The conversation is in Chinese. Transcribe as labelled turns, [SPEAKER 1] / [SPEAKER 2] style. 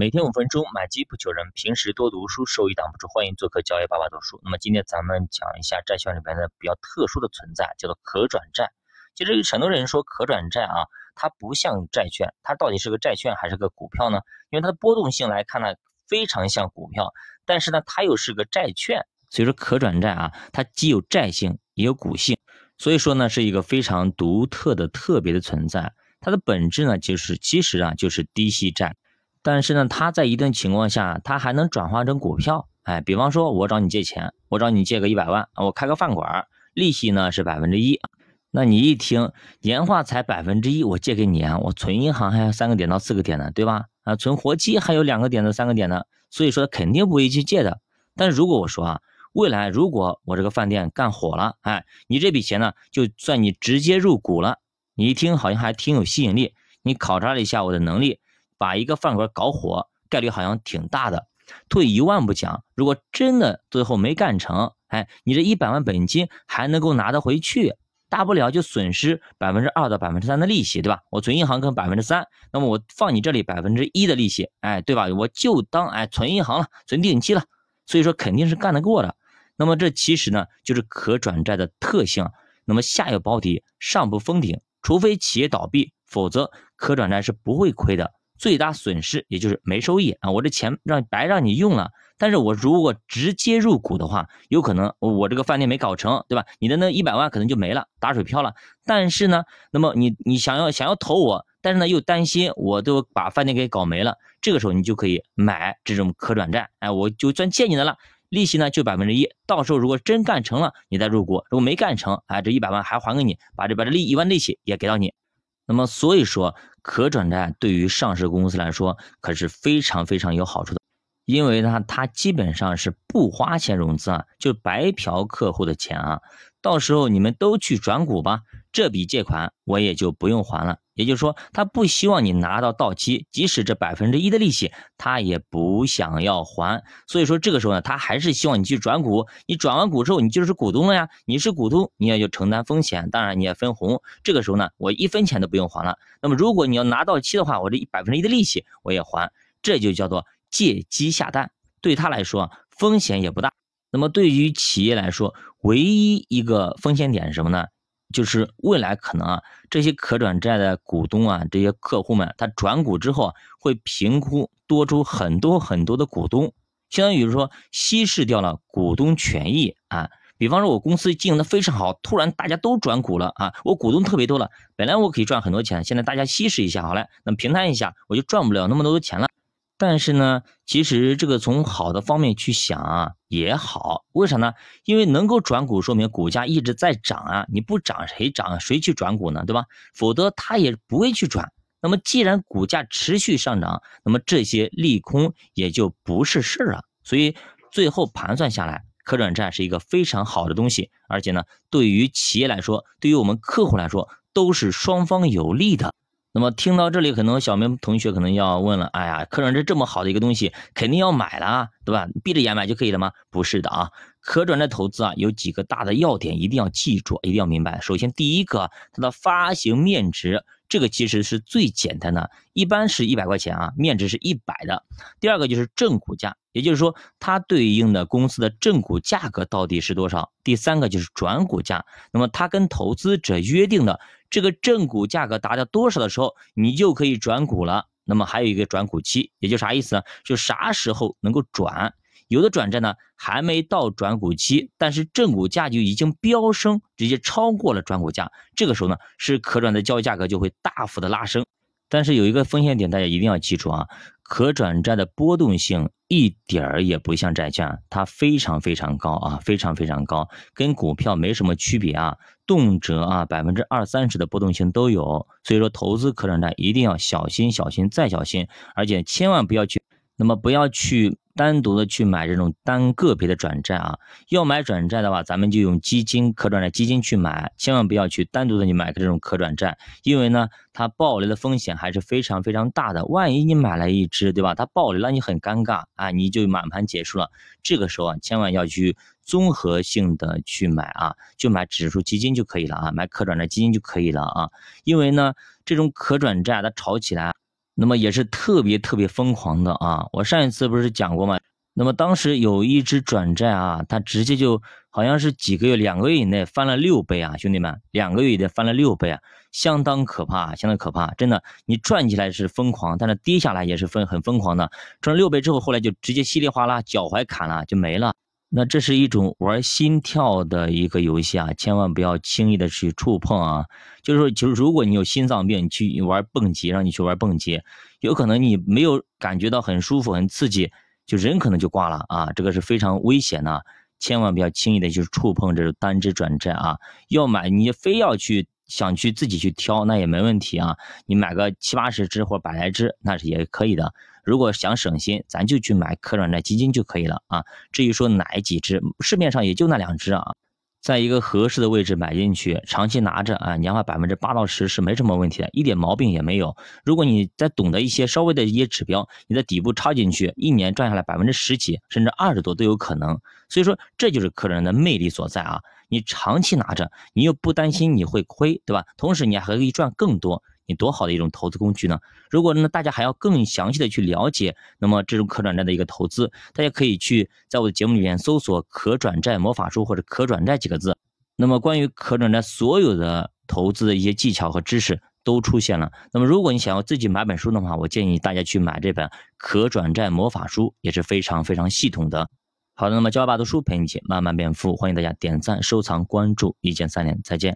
[SPEAKER 1] 每天五分钟，买基不求人。平时多读书，收益挡不住。欢迎做客交易爸爸读书。那么今天咱们讲一下债券里边的比较特殊的存在，叫做可转债。其实很多人说可转债啊，它不像债券，它到底是个债券还是个股票呢？因为它的波动性来看呢，非常像股票，但是呢，它又是个债券。所以说可转债啊，它既有债性也有股性，所以说呢，是一个非常独特的、特别的存在。它的本质呢，就是其实啊，就是低息债。但是呢，它在一定情况下，它还能转化成股票。哎，比方说，我找你借钱，我找你借个一百万，我开个饭馆，利息呢是百分之一。那你一听年化才百分之一，我借给你啊，我存银行还有三个点到四个点呢，对吧？啊，存活期还有两个点到三个点呢，所以说肯定不会去借的。但是如果我说啊，未来如果我这个饭店干火了，哎，你这笔钱呢就算你直接入股了。你一听好像还挺有吸引力，你考察了一下我的能力。把一个饭馆搞火，概率好像挺大的。退一万步讲，如果真的最后没干成，哎，你这一百万本金还能够拿得回去，大不了就损失百分之二到百分之三的利息，对吧？我存银行跟百分之三，那么我放你这里百分之一的利息，哎，对吧？我就当哎存银行了，存定期了，所以说肯定是干得过的。那么这其实呢，就是可转债的特性。那么下有保底，上不封顶，除非企业倒闭，否则可转债是不会亏的。最大损失也就是没收益啊！我这钱让白让你用了，但是我如果直接入股的话，有可能我这个饭店没搞成，对吧？你的那一百万可能就没了，打水漂了。但是呢，那么你你想要想要投我，但是呢又担心我都把饭店给搞没了，这个时候你就可以买这种可转债，哎，我就算借你的了，利息呢就百分之一，到时候如果真干成了，你再入股；如果没干成，哎，这一百万还还给你，把这把这利一万利息也给到你。那么所以说，可转债对于上市公司来说可是非常非常有好处的，因为呢，它基本上是不花钱融资啊，就白嫖客户的钱啊。到时候你们都去转股吧，这笔借款我也就不用还了。也就是说，他不希望你拿到到期，即使这百分之一的利息，他也不想要还。所以说这个时候呢，他还是希望你去转股。你转完股之后，你就是股东了呀。你是股东，你也就承担风险，当然你也分红。这个时候呢，我一分钱都不用还了。那么如果你要拿到期的话，我这一百分之一的利息我也还，这就叫做借鸡下蛋。对他来说风险也不大。那么对于企业来说，唯一一个风险点是什么呢？就是未来可能啊，这些可转债的股东啊，这些客户们，他转股之后啊，会评估多出很多很多的股东，相当于说稀释掉了股东权益啊。比方说，我公司经营的非常好，突然大家都转股了啊，我股东特别多了，本来我可以赚很多钱，现在大家稀释一下，好嘞，那平摊一下，我就赚不了那么多的钱了。但是呢，其实这个从好的方面去想啊也好，为啥呢？因为能够转股，说明股价一直在涨啊。你不涨谁涨？谁去转股呢？对吧？否则他也不会去转。那么既然股价持续上涨，那么这些利空也就不是事儿了。所以最后盘算下来，可转债是一个非常好的东西，而且呢，对于企业来说，对于我们客户来说，都是双方有利的。那么听到这里，可能小明同学可能要问了：哎呀，可转债这么好的一个东西，肯定要买了，对吧？闭着眼买就可以了吗？不是的啊，可转债投资啊，有几个大的要点，一定要记住，一定要明白。首先，第一个，它的发行面值。这个其实是最简单的，一般是一百块钱啊，面值是一百的。第二个就是正股价，也就是说它对应的公司的正股价格到底是多少。第三个就是转股价，那么它跟投资者约定的这个正股价格达到多少的时候，你就可以转股了。那么还有一个转股期，也就啥意思呢？就啥时候能够转。有的转债呢还没到转股期，但是正股价就已经飙升，直接超过了转股价。这个时候呢，是可转的交易价格就会大幅的拉升。但是有一个风险点，大家一定要记住啊，可转债的波动性一点儿也不像债券，它非常非常高啊，非常非常高，跟股票没什么区别啊，动辄啊百分之二三十的波动性都有。所以说，投资可转债一定要小心、小心再小心，而且千万不要去，那么不要去。单独的去买这种单个别的转债啊，要买转债的话，咱们就用基金可转债基金去买，千万不要去单独的你买这种可转债，因为呢，它暴雷的风险还是非常非常大的。万一你买了一只，对吧？它暴雷了，你很尴尬啊，你就满盘结束了。这个时候啊，千万要去综合性的去买啊，就买指数基金就可以了啊，买可转债基金就可以了啊，因为呢，这种可转债它炒起来。那么也是特别特别疯狂的啊！我上一次不是讲过吗？那么当时有一只转债啊，它直接就好像是几个月、两个月以内翻了六倍啊，兄弟们，两个月以内翻了六倍啊，相当可怕，相当可怕，真的，你赚起来是疯狂，但是跌下来也是疯很疯狂的。赚了六倍之后，后来就直接稀里哗啦，脚踝砍了就没了。那这是一种玩心跳的一个游戏啊，千万不要轻易的去触碰啊。就是说，就是如果你有心脏病，去玩蹦极，让你去玩蹦极，有可能你没有感觉到很舒服、很刺激。就人可能就挂了啊，这个是非常危险的，千万不要轻易的去触碰这种单只转债啊。要买你非要去想去自己去挑，那也没问题啊。你买个七八十只或百来只，那是也可以的。如果想省心，咱就去买可转债基金就可以了啊。至于说哪几只，市面上也就那两只啊。在一个合适的位置买进去，长期拿着啊，年化百分之八到十是没什么问题的，一点毛病也没有。如果你再懂得一些稍微的一些指标，你在底部插进去，一年赚下来百分之十几，甚至二十多都有可能。所以说，这就是客人的魅力所在啊！你长期拿着，你又不担心你会亏，对吧？同时你还可以赚更多。你多好的一种投资工具呢？如果呢大家还要更详细的去了解，那么这种可转债的一个投资，大家可以去在我的节目里面搜索“可转债魔法书”或者“可转债”几个字。那么关于可转债所有的投资的一些技巧和知识都出现了。那么如果你想要自己买本书的话，我建议大家去买这本《可转债魔法书》，也是非常非常系统的。好的，那么教爸读书陪你一起慢慢变富，欢迎大家点赞、收藏、关注，一键三连，再见。